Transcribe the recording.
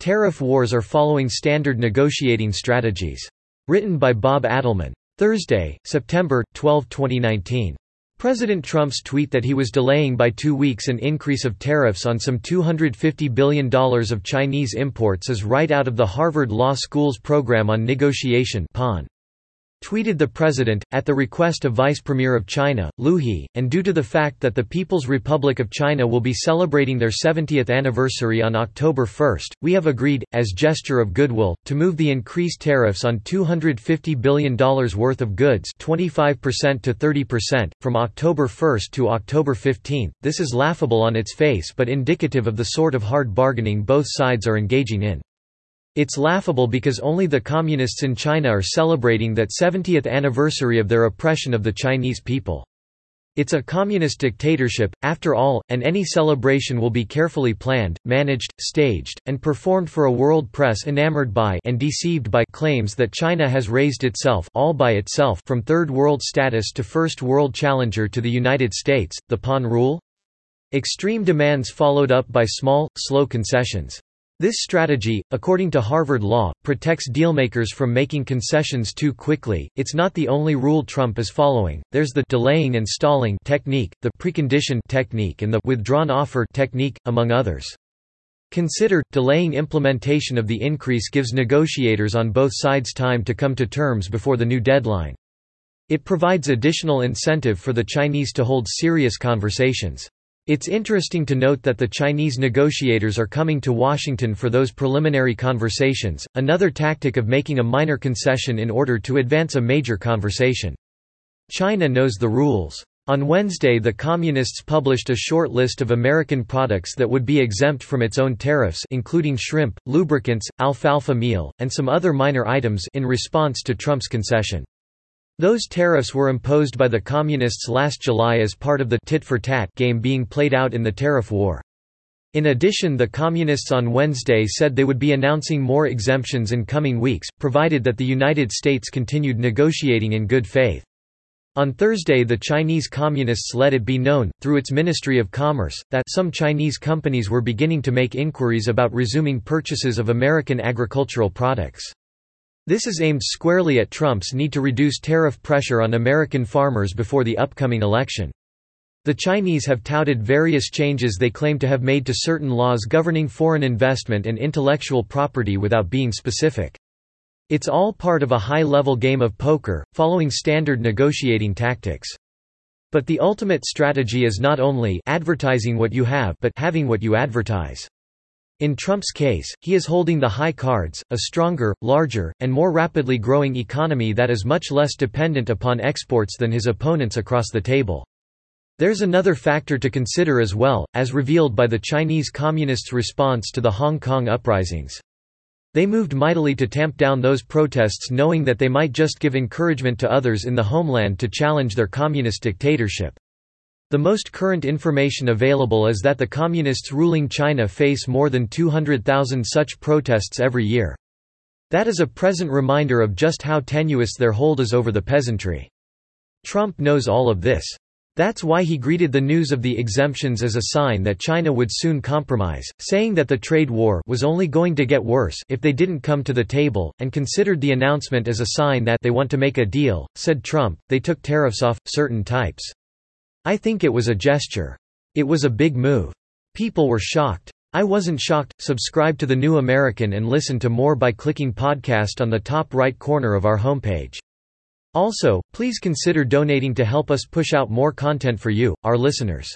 Tariff wars are following standard negotiating strategies. Written by Bob Adelman. Thursday, September 12, 2019. President Trump's tweet that he was delaying by two weeks an increase of tariffs on some $250 billion of Chinese imports is right out of the Harvard Law School's Program on Negotiation PON. Tweeted the president, at the request of Vice Premier of China, Liu He, and due to the fact that the People's Republic of China will be celebrating their 70th anniversary on October 1, we have agreed, as gesture of goodwill, to move the increased tariffs on $250 billion worth of goods 25% to 30%, from October 1 to October 15. This is laughable on its face but indicative of the sort of hard bargaining both sides are engaging in. It's laughable because only the communists in China are celebrating that 70th anniversary of their oppression of the Chinese people. It's a communist dictatorship, after all, and any celebration will be carefully planned, managed, staged, and performed for a world press enamored by and deceived by claims that China has raised itself all by itself from third world status to first world challenger to the United States, the PON rule? Extreme demands followed up by small, slow concessions. This strategy, according to Harvard Law, protects dealmakers from making concessions too quickly. It's not the only rule Trump is following. There's the delaying and stalling technique, the precondition technique, and the withdrawn offer technique, among others. Consider, delaying implementation of the increase gives negotiators on both sides time to come to terms before the new deadline. It provides additional incentive for the Chinese to hold serious conversations. It's interesting to note that the Chinese negotiators are coming to Washington for those preliminary conversations, another tactic of making a minor concession in order to advance a major conversation. China knows the rules. On Wednesday the Communists published a short list of American products that would be exempt from its own tariffs including shrimp, lubricants, alfalfa meal, and some other minor items in response to Trump's concession. Those tariffs were imposed by the Communists last July as part of the tit-for-tat game being played out in the tariff war. In addition the Communists on Wednesday said they would be announcing more exemptions in coming weeks, provided that the United States continued negotiating in good faith. On Thursday the Chinese Communists let it be known, through its Ministry of Commerce, that some Chinese companies were beginning to make inquiries about resuming purchases of American agricultural products. This is aimed squarely at Trump's need to reduce tariff pressure on American farmers before the upcoming election. The Chinese have touted various changes they claim to have made to certain laws governing foreign investment and intellectual property without being specific. It's all part of a high-level game of poker, following standard negotiating tactics. But the ultimate strategy is not only advertising what you have but having what you advertise. In Trump's case, he is holding the high cards, a stronger, larger, and more rapidly growing economy that is much less dependent upon exports than his opponents across the table. There's another factor to consider as well, as revealed by the Chinese Communists' response to the Hong Kong uprisings. They moved mightily to tamp down those protests knowing that they might just give encouragement to others in the homeland to challenge their communist dictatorship. The most current information available is that the Communists ruling China face more than 200,000 such protests every year. That is a present reminder of just how tenuous their hold is over the peasantry. Trump knows all of this. That's why he greeted the news of the exemptions as a sign that China would soon compromise, saying that the trade war was only going to get worse if they didn't come to the table, and considered the announcement as a sign that they want to make a deal. Said Trump, they took tariffs off certain types. I think it was a gesture. It was a big move. People were shocked. I wasn't shocked. Subscribe to The New American and listen to more by clicking podcast on the top right corner of our homepage. Also, please consider donating to help us push out more content for you, our listeners.